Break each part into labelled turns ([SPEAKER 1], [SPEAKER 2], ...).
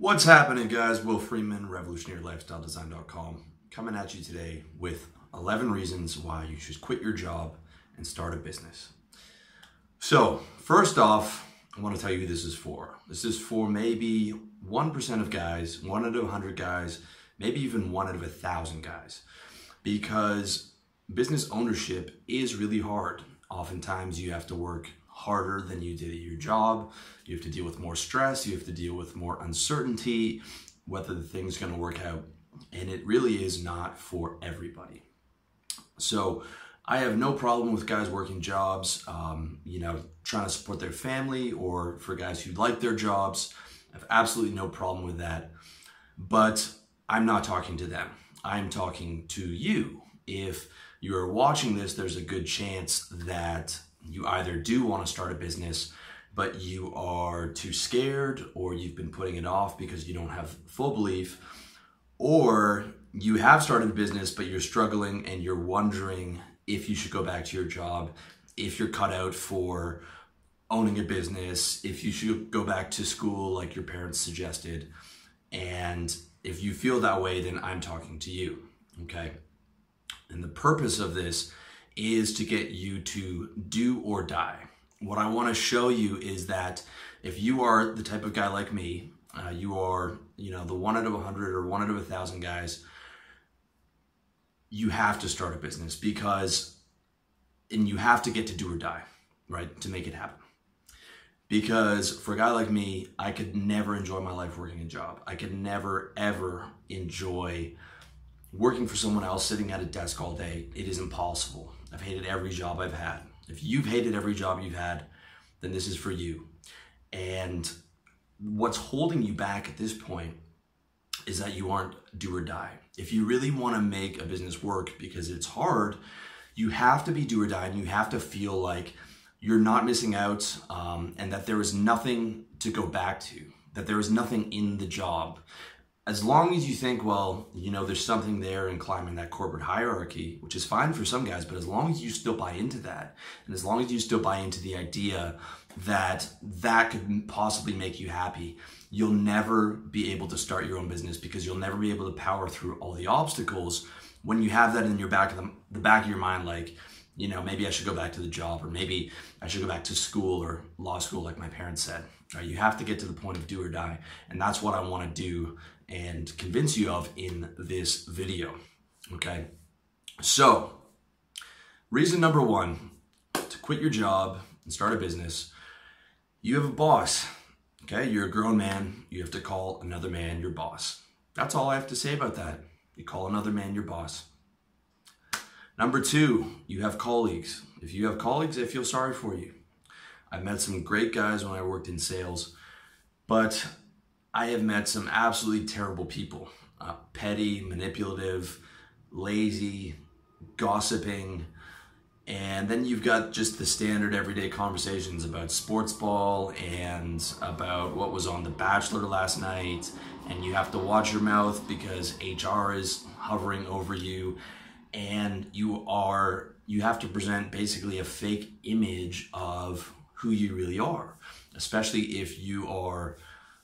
[SPEAKER 1] What's happening, guys? Will Freeman, RevolutionaryLifestyleDesign.com, coming at you today with 11 reasons why you should quit your job and start a business. So, first off, I want to tell you this is for. This is for maybe 1% of guys, 1 out of 100 guys, maybe even 1 out of 1,000 guys. Because business ownership is really hard. Oftentimes, you have to work harder than you did at your job. You have to deal with more stress. You have to deal with more uncertainty, whether the thing's going to work out. And it really is not for everybody. So I have no problem with guys working jobs, um, you know, trying to support their family or for guys who like their jobs. I have absolutely no problem with that. But I'm not talking to them. I'm talking to you. If you're watching this, there's a good chance that you either do want to start a business, but you are too scared, or you've been putting it off because you don't have full belief, or you have started a business, but you're struggling and you're wondering if you should go back to your job, if you're cut out for owning a business, if you should go back to school like your parents suggested. And if you feel that way, then I'm talking to you. Okay. And the purpose of this is to get you to do or die. What I want to show you is that if you are the type of guy like me, uh, you are, you know, the one out of a hundred or one out of a thousand guys, you have to start a business because, and you have to get to do or die, right, to make it happen. Because for a guy like me, I could never enjoy my life working a job. I could never, ever enjoy working for someone else, sitting at a desk all day. It is impossible. I've hated every job I've had. If you've hated every job you've had, then this is for you. And what's holding you back at this point is that you aren't do or die. If you really want to make a business work because it's hard, you have to be do or die and you have to feel like you're not missing out um, and that there is nothing to go back to, that there is nothing in the job as long as you think, well, you know, there's something there in climbing that corporate hierarchy, which is fine for some guys, but as long as you still buy into that, and as long as you still buy into the idea that that could possibly make you happy, you'll never be able to start your own business because you'll never be able to power through all the obstacles when you have that in your back of the, the back of your mind, like, you know, maybe I should go back to the job, or maybe I should go back to school or law school, like my parents said. Right? You have to get to the point of do or die, and that's what I want to do and convince you of in this video. Okay, so reason number one to quit your job and start a business, you have a boss. Okay, you're a grown man, you have to call another man your boss. That's all I have to say about that. You call another man your boss. Number two, you have colleagues. If you have colleagues, I feel sorry for you. I met some great guys when I worked in sales, but I have met some absolutely terrible people. Uh, petty, manipulative, lazy, gossiping, and then you've got just the standard everyday conversations about sports ball and about what was on The Bachelor last night. And you have to watch your mouth because HR is hovering over you. And you are, you have to present basically a fake image of who you really are, especially if you are,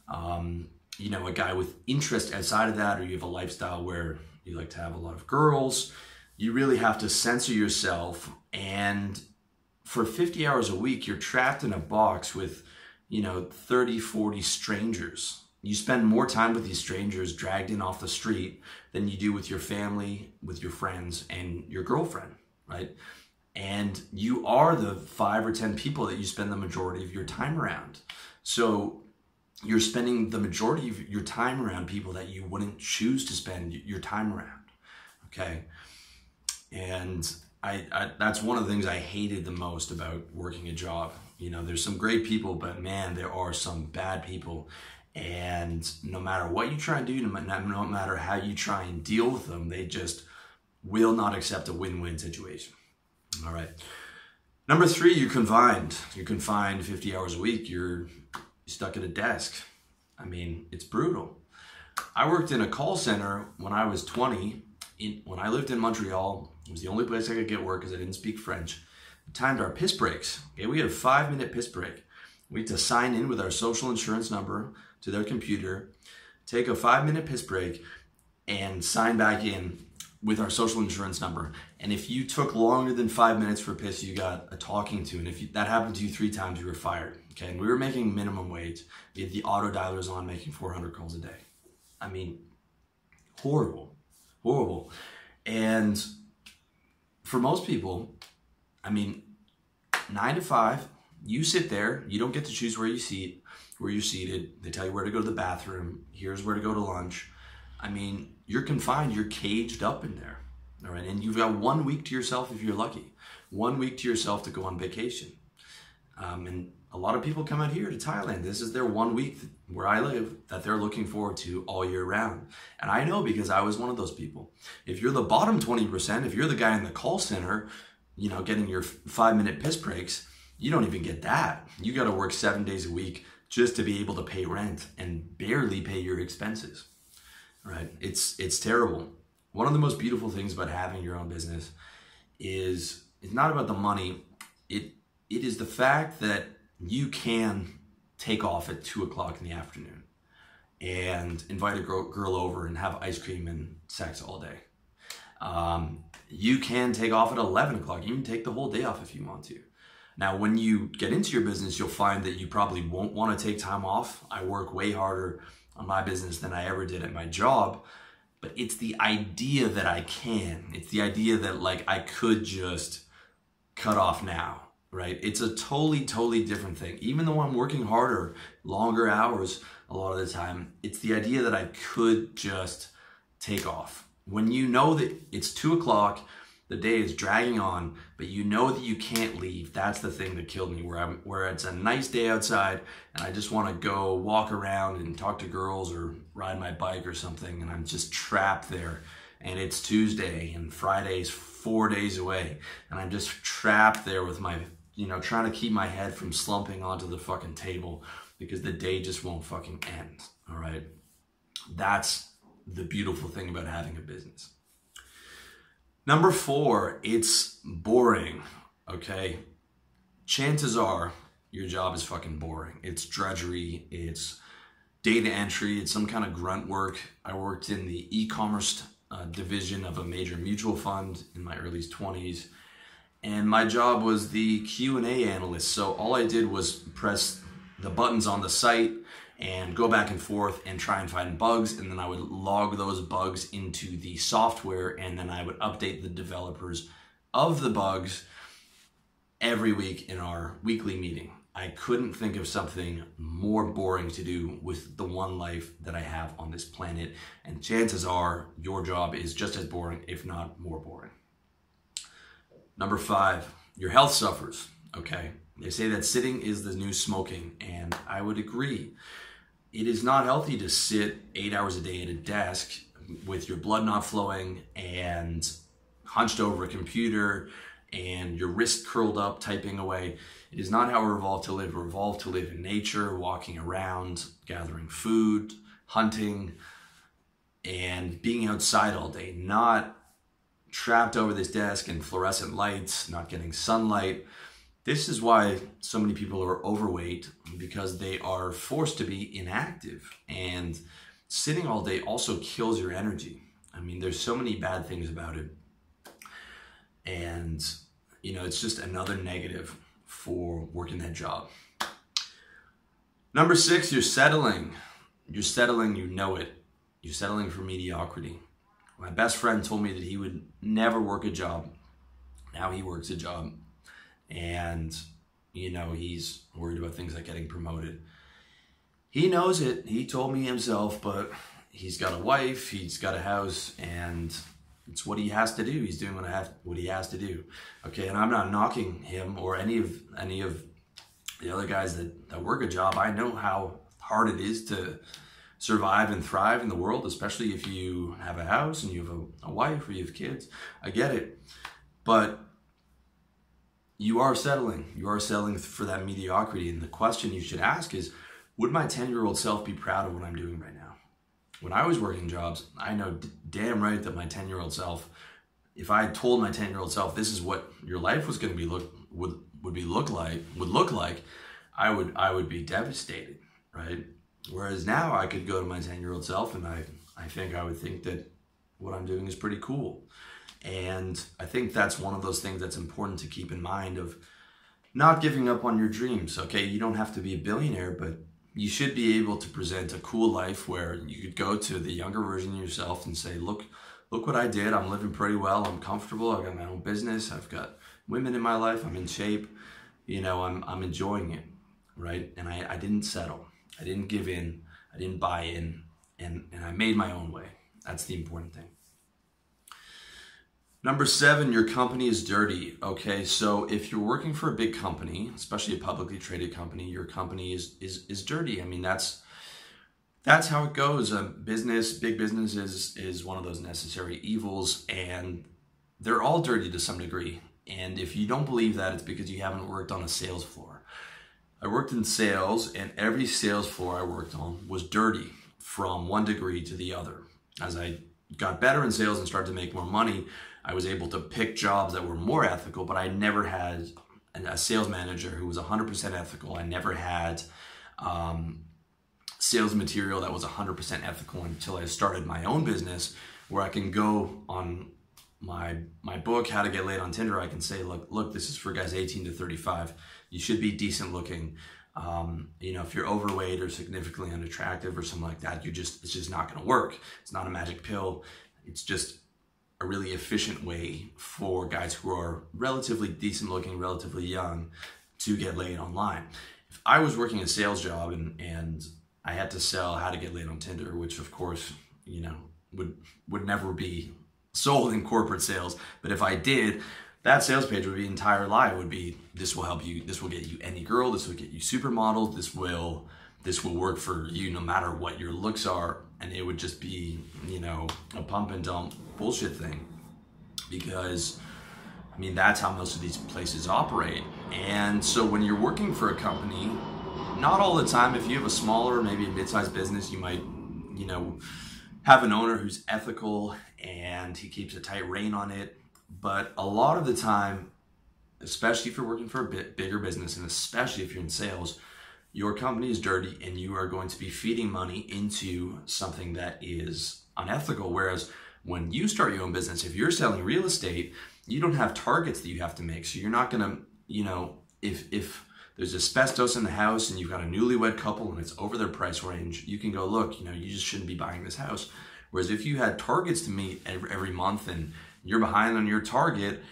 [SPEAKER 1] um, you know, a guy with interest outside of that, or you have a lifestyle where you like to have a lot of girls. You really have to censor yourself. And for 50 hours a week, you're trapped in a box with, you know, 30, 40 strangers. You spend more time with these strangers dragged in off the street than you do with your family, with your friends, and your girlfriend, right? and you are the five or 10 people that you spend the majority of your time around. So you're spending the majority of your time around people that you wouldn't choose to spend your time around. Okay. And I, I, that's one of the things I hated the most about working a job. You know, there's some great people, but man, there are some bad people. And no matter what you try and do, no matter how you try and deal with them, they just will not accept a win-win situation. All right. Number three, you're confined. You're confined 50 hours a week. You're stuck at a desk. I mean, it's brutal. I worked in a call center when I was 20. In, when I lived in Montreal, it was the only place I could get work because I didn't speak French. We timed our piss breaks. Okay, we had a five minute piss break. We had to sign in with our social insurance number to their computer. take a five minute piss break and sign back in with our social insurance number. And if you took longer than five minutes for piss, you got a talking to. And if you, that happened to you three times, you were fired. Okay. And we were making minimum wage. We had the auto dialers on making 400 calls a day. I mean, horrible, horrible. And for most people, I mean, nine to five, you sit there, you don't get to choose where you seat, where you're seated. They tell you where to go to the bathroom. Here's where to go to lunch. I mean, you're confined, you're caged up in there. All right. And you've got one week to yourself if you're lucky, one week to yourself to go on vacation. Um, and a lot of people come out here to Thailand. This is their one week where I live that they're looking forward to all year round. And I know because I was one of those people. If you're the bottom 20%, if you're the guy in the call center, you know, getting your five minute piss breaks, you don't even get that. You got to work seven days a week just to be able to pay rent and barely pay your expenses. Right? It's it's terrible. One of the most beautiful things about having your own business is it's not about the money. It it is the fact that you can take off at two o'clock in the afternoon and invite a girl, over and have ice cream and sex all day. Um, you can take off at 11 o'clock. You can take the whole day off if you want to. Now, when you get into your business, you'll find that you probably won't want to take time off. I work way harder on my business than I ever did at my job, but it's the idea that I can. It's the idea that like I could just cut off now, right? It's a totally, totally different thing. Even though I'm working harder, longer hours a lot of the time, it's the idea that I could just take off. When you know that it's two o'clock, the day is dragging on, but you know that you can't leave. That's the thing that killed me. Where I'm, where it's a nice day outside, and I just want to go walk around and talk to girls or ride my bike or something, and I'm just trapped there. And it's Tuesday, and Friday's four days away, and I'm just trapped there with my, you know, trying to keep my head from slumping onto the fucking table because the day just won't fucking end. All right, that's the beautiful thing about having a business. Number four, it's boring. Okay. Chances are your job is fucking boring. It's drudgery. It's data entry. It's some kind of grunt work. I worked in the e-commerce uh, division of a major mutual fund in my early 20s. And my job was the Q&A analyst. So all I did was press the buttons on the site and go back and forth and try and find bugs and then I would log those bugs into the software and then I would update the developers of the bugs every week in our weekly meeting. I couldn't think of something more boring to do with the one life that I have on this planet and chances are your job is just as boring if not more boring. Number 5, your health suffers, okay? They say that sitting is the new smoking and I would agree it is not healthy to sit eight hours a day at a desk with your blood not flowing and hunched over a computer and your wrist curled up typing away. It is not how we're evolved to live. We're evolved to live in nature, walking around, gathering food, hunting, and being outside all day, not trapped over this desk in fluorescent lights, not getting sunlight, this is why so many people are overweight because they are forced to be inactive. And sitting all day also kills your energy. I mean, there's so many bad things about it. And, you know, it's just another negative for working that job. Number six, you're settling. You're settling, you know it. You're settling for mediocrity. My best friend told me that he would never work a job. Now he works a job and you know he's worried about things like getting promoted. He knows it. He told me himself, but he's got a wife, he's got a house, and it's what he has to do. He's doing what I have, what he has to do. Okay, and I'm not knocking him or any of any of the other guys that, that work a job. I know how hard it is to survive and thrive in the world, especially if you have a house and you have a, a wife or you have kids. I get it. But you are settling. You are settling for that mediocrity. And the question you should ask is Would my 10 year old self be proud of what I'm doing right now? When I was working jobs, I know d- damn right that my 10 year old self, if I told my 10 year old self this is what your life was going to be look would would be look like would look like, I would I would be devastated, right? Whereas now I could go to my 10 year old self and I, I think I would think that what I'm doing is pretty cool. And I think that's one of those things that's important to keep in mind of not giving up on your dreams. Okay, you don't have to be a billionaire, but you should be able to present a cool life where you could go to the younger version of yourself and say, look, look what I did. I'm living pretty well. I'm comfortable. I've got my own business. I've got women in my life. I'm in shape. You know, I'm, I'm enjoying it. Right. And I, I didn't settle. I didn't give in. I didn't buy in. And, and I made my own way. That's the important thing. Number seven, your company is dirty. Okay, so if you're working for a big company, especially a publicly traded company, your company is is is dirty. I mean, that's that's how it goes. A business, big business is is one of those necessary evils, and they're all dirty to some degree. And if you don't believe that, it's because you haven't worked on a sales floor. I worked in sales, and every sales floor I worked on was dirty from one degree to the other. As I got better in sales and started to make more money, I was able to pick jobs that were more ethical, but I never had a sales manager who was 100% ethical. I never had um, sales material that was 100% ethical until I started my own business where I can go on my my book how to get laid on tinder i can say look look this is for guys 18 to 35 you should be decent looking um, you know if you're overweight or significantly unattractive or something like that you just it's just not going to work it's not a magic pill it's just a really efficient way for guys who are relatively decent looking, relatively young, to get laid online. If I was working a sales job and, and I had to sell how to get laid on Tinder, which of course, you know, would would never be sold in corporate sales. But if I did, that sales page would be entire lie. It would be this will help you, this will get you any girl, this will get you supermodels, this will this will work for you no matter what your looks are. And it would just be you know a pump and dump bullshit thing. Because i mean that's how most of these places operate. And so when you're working for a company not all the time if you have a smaller maybe a mid-sized business you might you know have an owner who's ethical and he keeps a tight rein on it but a lot of the time especially if you're working for a bit bigger business and especially if you're in sales your company is dirty and you are going to be feeding money into something that is unethical. Whereas when you start your own business, if you're selling real estate, you don't have targets that you have to make. So you're not to, you know, if, if there's asbestos in the house and you've got a newlywed couple and it's over their price range, you can go, look, you know, you just shouldn't be buying this house. Whereas if you had targets to meet every, every month and you're behind on your target,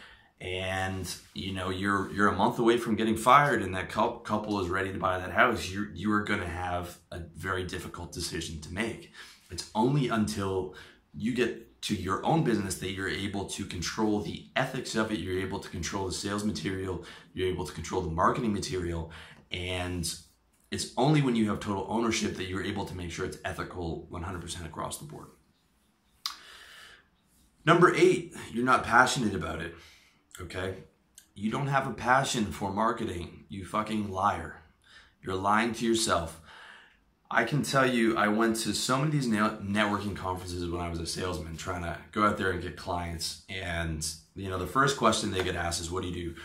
[SPEAKER 1] and you know you're you're a month away from getting fired and that couple is ready to buy that house you you are going to have a very difficult decision to make. It's only until you get to your own business that you're able to control the ethics of it you're able to control the sales material you're able to control the marketing material and it's only when you have total ownership that you're able to make sure it's ethical 100% across the board number 8 you're not passionate about it Okay? You don't have a passion for marketing, you fucking liar. You're lying to yourself. I can tell you, I went to so many of these networking conferences when I was a salesman, trying to go out there and get clients. And you know, the first question they get asked is, "What do you do?"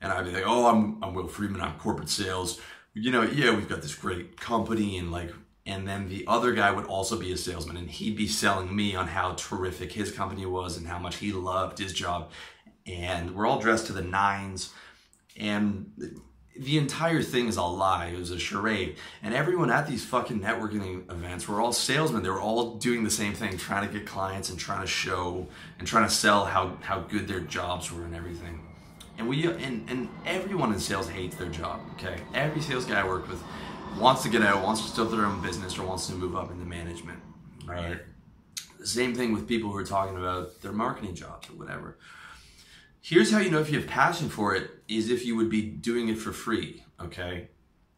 [SPEAKER 1] And I'd be like, "Oh, I'm I'm Will Freeman. I'm corporate sales. You know, yeah, we've got this great company and like." And then the other guy would also be a salesman, and he'd be selling me on how terrific his company was and how much he loved his job and we're all dressed to the nines and the entire thing is a lie. It was a charade. And everyone at these fucking networking events were all salesmen. They were all doing the same thing, trying to get clients and trying to show and trying to sell how, how good their jobs were and everything. And we and, and everyone in sales hates their job, okay? Every sales guy I work with wants to get out, wants to start their own business, or wants to move up into management. Right. Same thing with people who are talking about their marketing jobs or whatever. Here's how you know if you have passion for it is if you would be doing it for free, okay?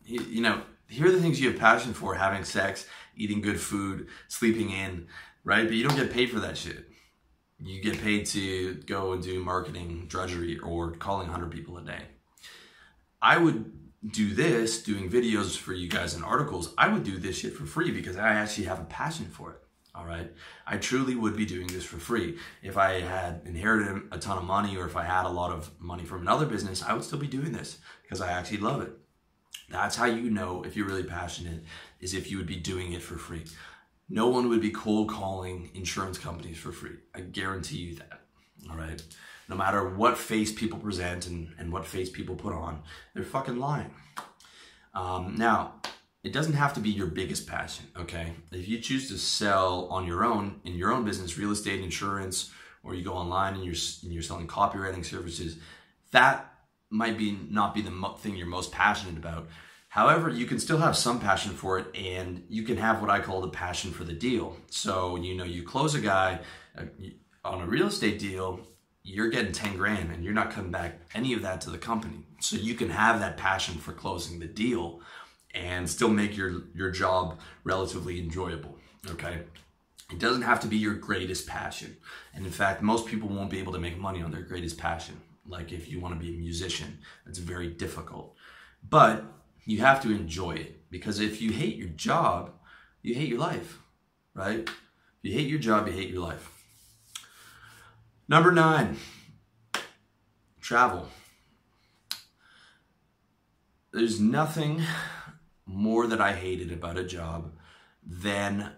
[SPEAKER 1] You know, here are the things you have passion for having sex, eating good food, sleeping in, right? But you don't get paid for that shit. You get paid to go and do marketing drudgery or calling 100 people a day. I would do this, doing videos for you guys and articles. I would do this shit for free because I actually have a passion for it. All right. I truly would be doing this for free. If I had inherited a ton of money or if I had a lot of money from another business, I would still be doing this because I actually love it. That's how you know if you're really passionate is if you would be doing it for free. No one would be cold calling insurance companies for free. I guarantee you that. All right. No matter what face people present and, and what face people put on, they're fucking lying. Um, now, it doesn't have to be your biggest passion, okay? If you choose to sell on your own, in your own business, real estate, insurance, or you go online and you're, and you're selling copywriting services, that might be not be the thing you're most passionate about. However, you can still have some passion for it and you can have what I call the passion for the deal. So, you know, you close a guy uh, on a real estate deal, you're getting 10 grand and you're not coming back any of that to the company. So you can have that passion for closing the deal and still make your, your job relatively enjoyable. Okay. It doesn't have to be your greatest passion. And in fact, most people won't be able to make money on their greatest passion. Like if you want to be a musician, it's very difficult. But you have to enjoy it because if you hate your job, you hate your life, right? If you hate your job, you hate your life. Number nine, travel. There's nothing more that I hated about a job than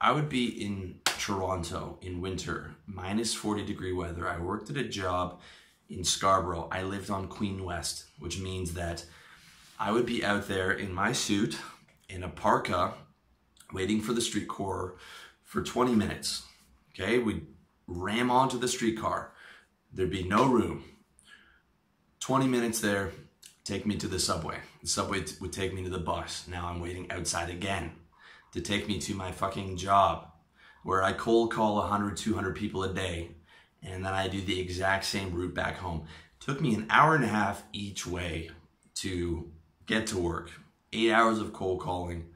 [SPEAKER 1] I would be in Toronto in winter, minus 40 degree weather. I worked at a job in Scarborough. I lived on Queen West, which means that I would be out there in my suit, in a parka, waiting for the streetcar for 20 minutes. Okay, we'd ram onto the streetcar. There'd be no room. 20 minutes there, take me to the subway. The subway t- would take me to the bus. Now I'm waiting outside again to take me to my fucking job where I cold call 100, 200 people a day and then I do the exact same route back home. Took me an hour and a half each way to get to work. Eight hours of cold calling,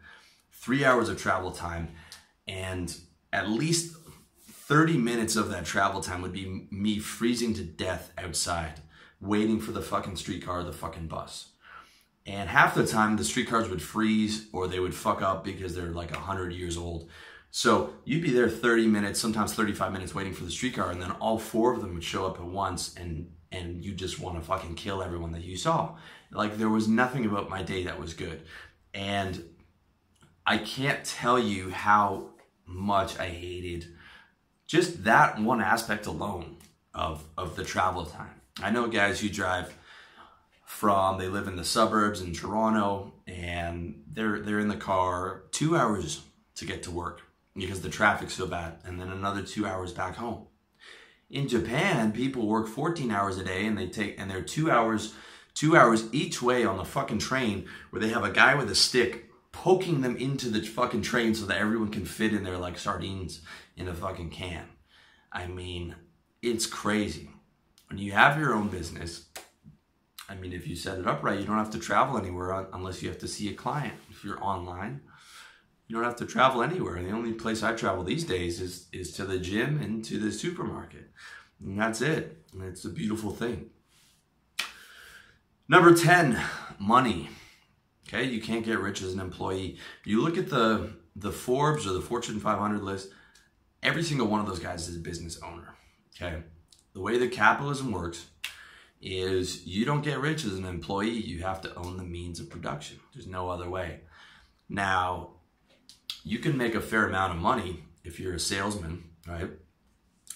[SPEAKER 1] three hours of travel time, and at least 30 minutes of that travel time would be me freezing to death outside waiting for the fucking streetcar or the fucking bus. And half the time the streetcars would freeze or they would fuck up because they're like 100 years old. So you'd be there 30 minutes, sometimes 35 minutes waiting for the streetcar, and then all four of them would show up at once and and you just want to fucking kill everyone that you saw. Like there was nothing about my day that was good. And I can't tell you how much I hated just that one aspect alone of of the travel time. I know guys who drive from they live in the suburbs in Toronto and they're they're in the car 2 hours to get to work because the traffic's so bad and then another 2 hours back home. In Japan, people work 14 hours a day and they take and they're 2 hours 2 hours each way on the fucking train where they have a guy with a stick poking them into the fucking train so that everyone can fit in there like sardines in a fucking can. I mean, it's crazy when you have your own business, I mean, if you set it up right, you don't have to travel anywhere unless you have to see a client. If you're online, you don't have to travel anywhere. The only place I travel these days is, is to the gym and to the supermarket. And that's it. And it's a beautiful thing. Number 10, money. Okay, you can't get rich as an employee. You look at the the Forbes or the Fortune 500 list, every single one of those guys is a business owner. Okay the way that capitalism works is you don't get rich as an employee. You have to own the means of production. There's no other way. Now, you can make a fair amount of money if you're a salesman, right?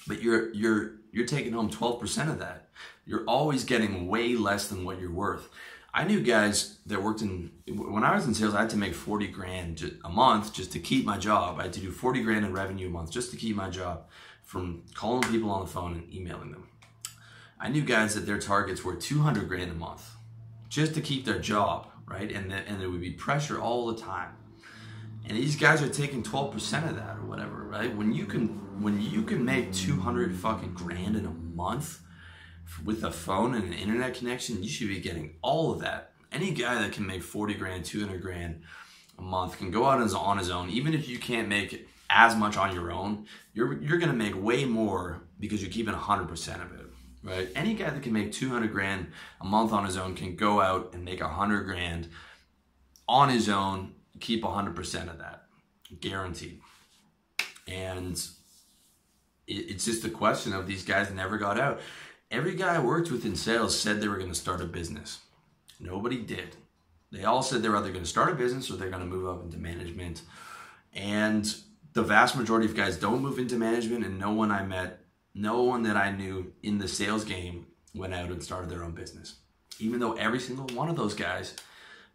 [SPEAKER 1] But you're you're you're taking home 12% of that. You're always getting way less than what you're worth. I knew guys that worked in when I was in sales, I had to make 40 grand a month just to keep my job. I had to do 40 grand in revenue a month just to keep my job from calling people on the phone and emailing them. I knew guys that their targets were 200 grand a month just to keep their job, right? And, and there would be pressure all the time. And these guys are taking 12% of that or whatever, right? When you can when you can make 200 fucking grand in a month with a phone and an internet connection, you should be getting all of that. Any guy that can make 40 grand, 200 grand a month can go out on his own, even if you can't make as much on your own, you're you're gonna make way more because you're keeping 100% of it, right? Any guy that can make 200 grand a month on his own can go out and make 100 grand on his own, keep 100% of that, guaranteed. And it's just a question of these guys never got out. Every guy I worked with in sales said they were going to start a business. Nobody did. They all said they're either going to start a business or they're going to move up into management. And the vast majority of guys don't move into management, and no one I met, no one that I knew in the sales game went out and started their own business. Even though every single one of those guys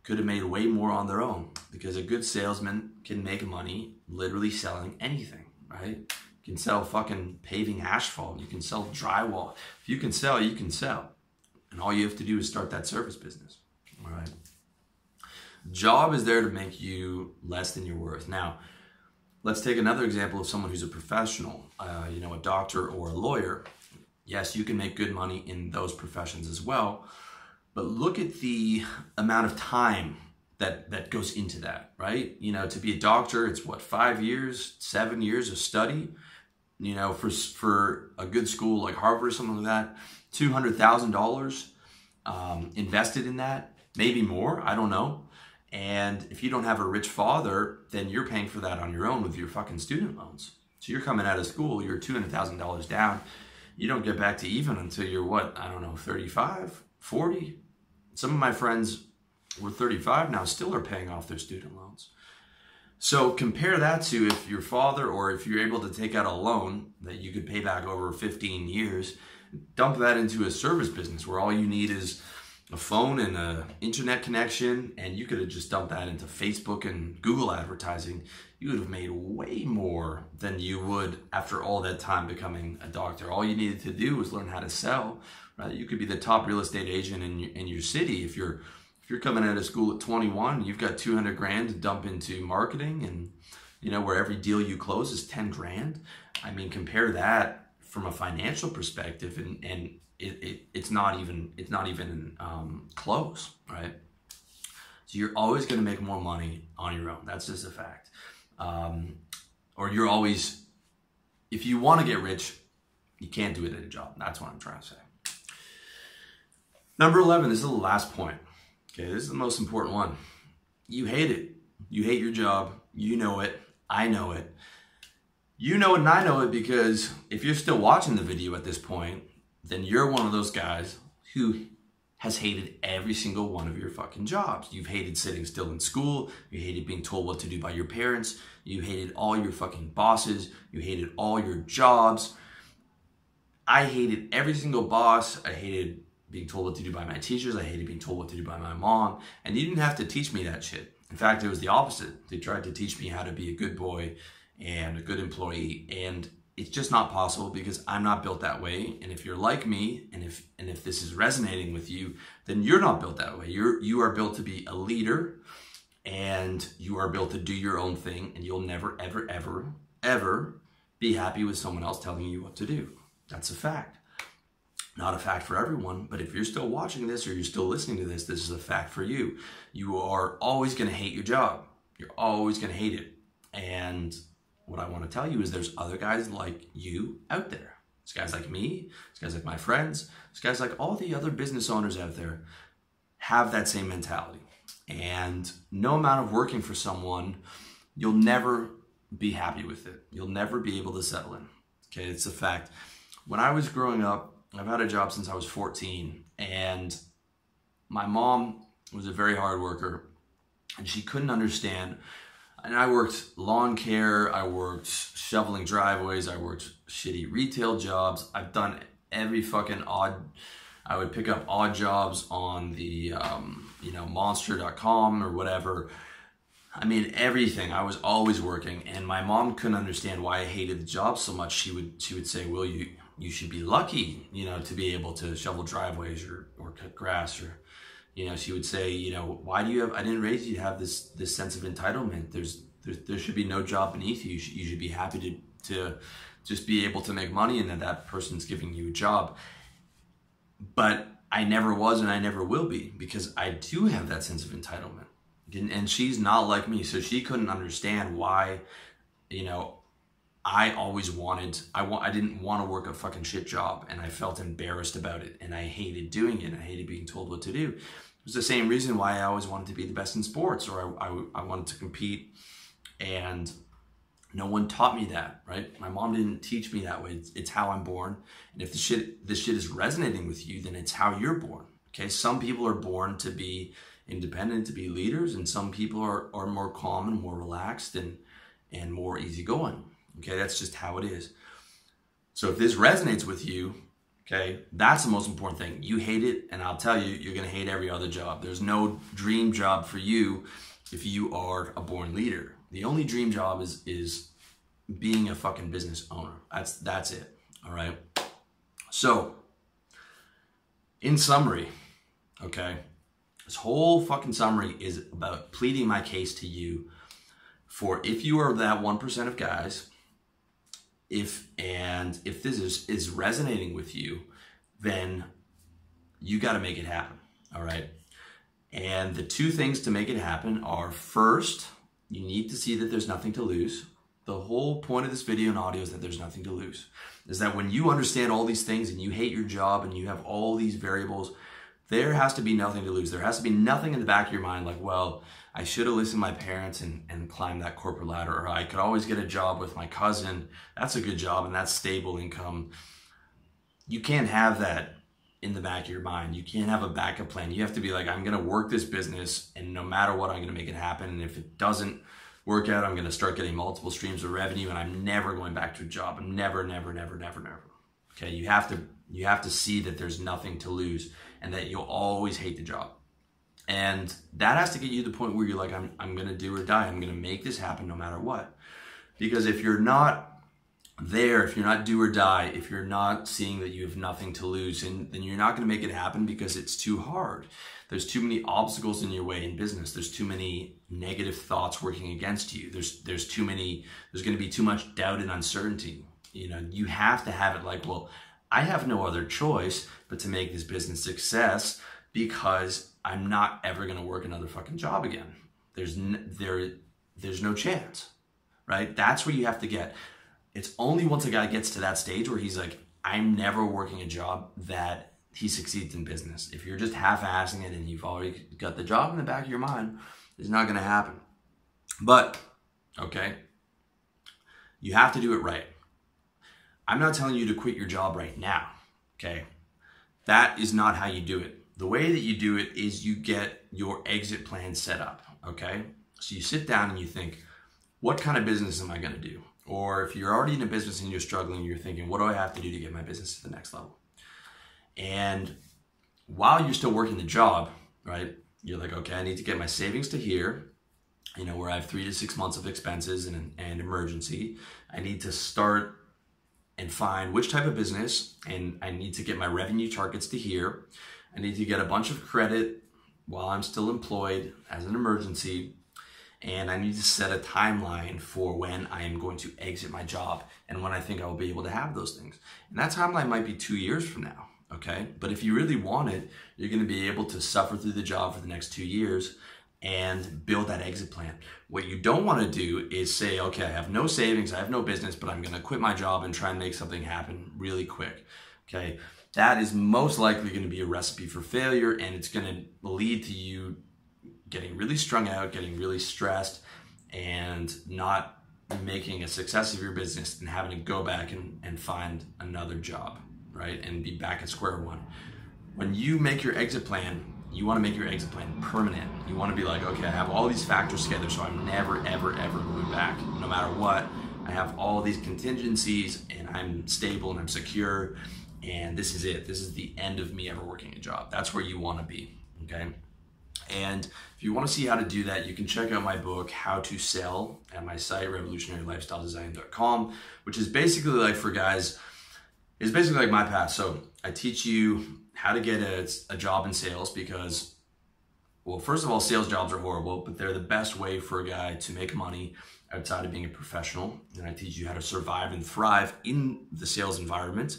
[SPEAKER 1] could have made way more on their own because a good salesman can make money literally selling anything, right? You can sell fucking paving asphalt, you can sell drywall. If you can sell, you can sell. And all you have to do is start that service business. All right. Job is there to make you less than you're worth. Now, let's take another example of someone who's a professional, uh, you know, a doctor or a lawyer. Yes, you can make good money in those professions as well, but look at the amount of time that that goes into that, right? You know, to be a doctor, it's what five years, seven years of study. You know, for for a good school like Harvard or something like that, two hundred thousand um, dollars invested in that, maybe more. I don't know. And if you don't have a rich father, then you're paying for that on your own with your fucking student loans. So you're coming out of school, you're $200,000 down. You don't get back to even until you're what? I don't know, 35, 40. Some of my friends were 35 now, still are paying off their student loans. So compare that to if your father or if you're able to take out a loan that you could pay back over 15 years, dump that into a service business where all you need is a phone and a internet connection, and you could have just dumped that into Facebook and Google advertising, you would have made way more than you would after all that time becoming a doctor. All you needed to do was learn how to sell. Right? You could be the top real estate agent in your, in your city if you're you're coming out of school at 21. You've got 200 grand to dump into marketing, and you know where every deal you close is 10 grand. I mean, compare that from a financial perspective, and and it, it, it's not even it's not even um, close, right? So you're always going to make more money on your own. That's just a fact. Um, or you're always, if you want to get rich, you can't do it at a job. That's what I'm trying to say. Number 11, this is the last point. Okay, this is the most important one. You hate it. You hate your job. You know it. I know it. You know it and I know it because if you're still watching the video at this point, then you're one of those guys who has hated every single one of your fucking jobs. You've hated sitting still in school. You hated being told what to do by your parents. You hated all your fucking bosses. You hated all your jobs. I hated every single boss. I hated being told what to do by my teachers. I hated being told what to do by my mom. And you didn't have to teach me that shit. In fact, it was the opposite. They tried to teach me how to be a good boy and a good employee. And it's just not possible because I'm not built that way. And if you're like me, and if and if this is resonating with you, then you're not built that way. You're you are built to be a leader, and you are built to do your own thing, and you'll never, ever, ever, ever be happy with someone else telling you what to do. That's a fact. Not a fact for everyone, but if you're still watching this or you're still listening to this, this is a fact for you. You are always going to hate your job. You're always going to hate it. And what I want to tell you is there's other guys like you out there. There's guys like me, there's guys like my friends, there's guys like all the other business owners out there have that same mentality. And no amount of working for someone, you'll never be happy with it. You'll never be able to settle in. Okay, it's a fact. When I was growing up, I've had a job since I was 14, and my mom was a very hard worker, and she couldn't understand and I worked lawn care, I worked shoveling driveways, I worked shitty retail jobs. I've done every fucking odd. I would pick up odd jobs on the um, you know monster.com or whatever. I mean everything. I was always working, and my mom couldn't understand why I hated the job so much. She would she would say, "Will you you should be lucky, you know, to be able to shovel driveways or or cut grass or." you know, she would say, you know, why do you have? I didn't raise you to have this this sense of entitlement. There's there, there should be no job beneath you. You should, you should be happy to to just be able to make money and that that person's giving you a job. But I never was and I never will be because I do have that sense of entitlement. And she's not like me, so she couldn't understand why, you know, I always wanted I want I didn't want to work a fucking shit job and I felt embarrassed about it and I hated doing it. I hated being told what to do It was the same reason why I always wanted to be the best in sports or I, I, I wanted to compete and no one taught me that, right? My mom didn't teach me that way. It's, it's, how I'm born. And if the shit, this shit is resonating with you, then it's how you're born. Okay. Some people are born to be independent to be leaders, and some people are, are more calm and more relaxed and and more easygoing. Okay, that's just how it is. So if this resonates with you, okay, that's the most important thing. You hate it, and I'll tell you, you're gonna hate every other job. There's no dream job for you if you are a born leader. The only dream job is is being a fucking business owner. That's that's it. All right. So, in summary, okay, this whole fucking summary is about pleading my case to you for if you are that 1% of guys, if and if this is, is resonating with you, then you got to make it happen. All right. And the two things to make it happen are first, you need to see that there's nothing to lose. The whole point of this video and audio is that there's nothing to lose. Is that when you understand all these things and you hate your job and you have all these variables, there has to be nothing to lose. There has to be nothing in the back of your mind like, well, I should have listened to my parents and, and climbed that corporate ladder, or I could always get a job with my cousin. That's a good job and that's stable income. You can't have that in the back of your mind. You can't have a backup plan. You have to be like, I'm going to work this business, and no matter what, I'm going to make it happen. And if it doesn't work out, I'm going to start getting multiple streams of revenue, and I'm never going back to a job. I'm never, never, never, never, never. Okay, you have to you have to see that there's nothing to lose, and that you'll always hate the job. And that has to get you to the point where you're like, I'm, I'm going to do or die. I'm going to make this happen no matter what. Because if you're not there, if you're not do or die, if you're not seeing that you have nothing to lose, and then you're not going to make it happen because it's too hard. There's too many obstacles in your way in business. There's too many negative thoughts working against you. There's there's too many. There's going to be too much doubt and uncertainty. You know, you have to have it like, well, I have no other choice but to make this business success because I'm not ever going to work another fucking job again. There's n- there there's no chance, right? That's where you have to get it's only once a guy gets to that stage where he's like, I'm never working a job that he succeeds in business. If you're just half-assing it and you've already got the job in the back of your mind, it's not going to happen. But okay, you have to do it right. I'm not telling you to quit your job right now. Okay, that is not how you do it. The way that you do it is you get your exit plan set up. Okay, so you sit down and you think, what kind of business am I going to do? Or if you're already in a business and you're struggling, you're thinking, what do I have to do to get my business to the next level? And while you're still working the job, right, you're like, okay, I need to get my savings to here, you know, where I have three to six months of expenses and, and emergency. I need to start and find which type of business, and I need to get my revenue targets to here. I need to get a bunch of credit while I'm still employed as an emergency and I need to set a timeline for when I am going to exit my job and when I think I will be able to have those things. And that timeline might be two years from now, okay? But if you really want it, you're gonna be able to suffer through the job for the next two years and build that exit plan. What you don't wanna do is say, okay, I have no savings, I have no business, but I'm gonna quit my job and try and make something happen really quick, okay? That is most likely gonna be a recipe for failure and it's gonna lead to you getting really strung out, getting really stressed, and not making a success of your business and having to go back and, and find another job, right? And be back at square one. When you make your exit plan, you want to make your exit plan permanent. You want to be like, okay, I have all these factors together, so I'm never, ever, ever going back. No matter what, I have all these contingencies and I'm stable and I'm secure. And this is it. This is the end of me ever working a job. That's where you want to be. Okay. And if you want to see how to do that, you can check out my book, How to Sell, at my site, revolutionarylifestyledesign.com, which is basically like for guys, it's basically like my path. So I teach you how to get a, a job in sales because, well, first of all, sales jobs are horrible, but they're the best way for a guy to make money outside of being a professional. And I teach you how to survive and thrive in the sales environment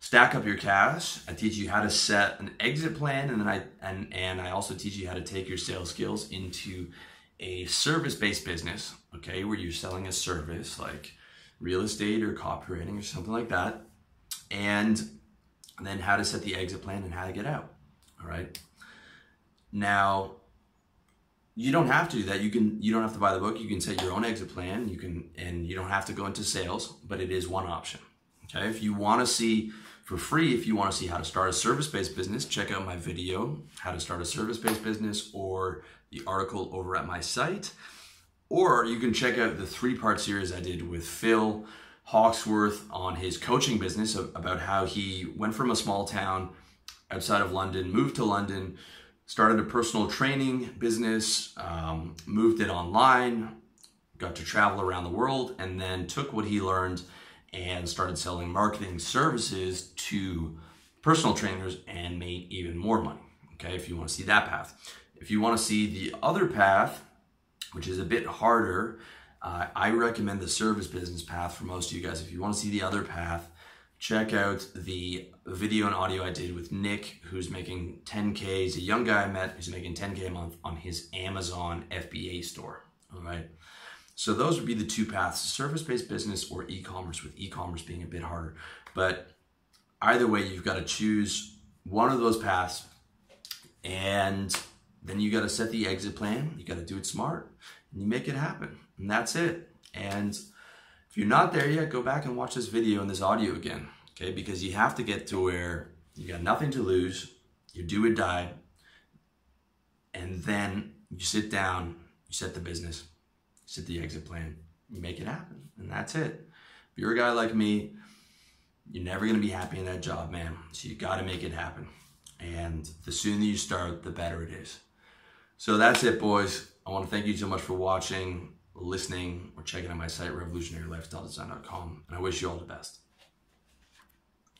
[SPEAKER 1] stack up your cash. I teach you how to set an exit plan, and then I and and I also teach you how to take your sales skills into a service-based business. Okay, where you're selling a service like real estate or copywriting or something like that, and then how to set the exit plan and how to get out. All right. Now, you don't have to do that. You can you don't have to buy the book. You can set your own exit plan. You can and you don't have to go into sales, but it is one option. Okay, if you want to see for free if you want to see how to start a service-based business. Check out my video, how to start a service-based business, or the article over at my site. Or you can check out the three-part series I did with Phil Hawksworth on his coaching business about how he went from a small town outside of London, moved to London, started a personal training business, um, moved it online, got to travel around the world, and then took what he learned and started selling marketing services to personal trainers and made even more money. Okay, if you want to see that path. If you want to see the other path, which is a bit harder, uh, I recommend the service business path for most of you guys. If you want to see the other path, check out the video and audio I did with Nick, who's making 10K. He's a young guy I met who's making 10K a month on his Amazon FBA store. All right. So those would be the two paths, service-based business or e-commerce, with e-commerce being a bit harder. But either way, you've got to choose one of those paths and then you got to set the exit plan. You got to do it smart and you make it happen. And that's it. And if you're not there yet, go back and watch this video and this audio again, okay? Because you have to get to where you got nothing to lose, you do or die, and then you sit down, you set the business, set the exit plan, you make it happen, and that's it. If you're a guy like me, you're never gonna be happy in that job, man. So you gotta make it happen. And the sooner you start, the better it is. So that's it, boys. I wanna thank you so much for watching, listening, or checking out my site, revolutionarylifestyledesign.com. And I wish you all the best.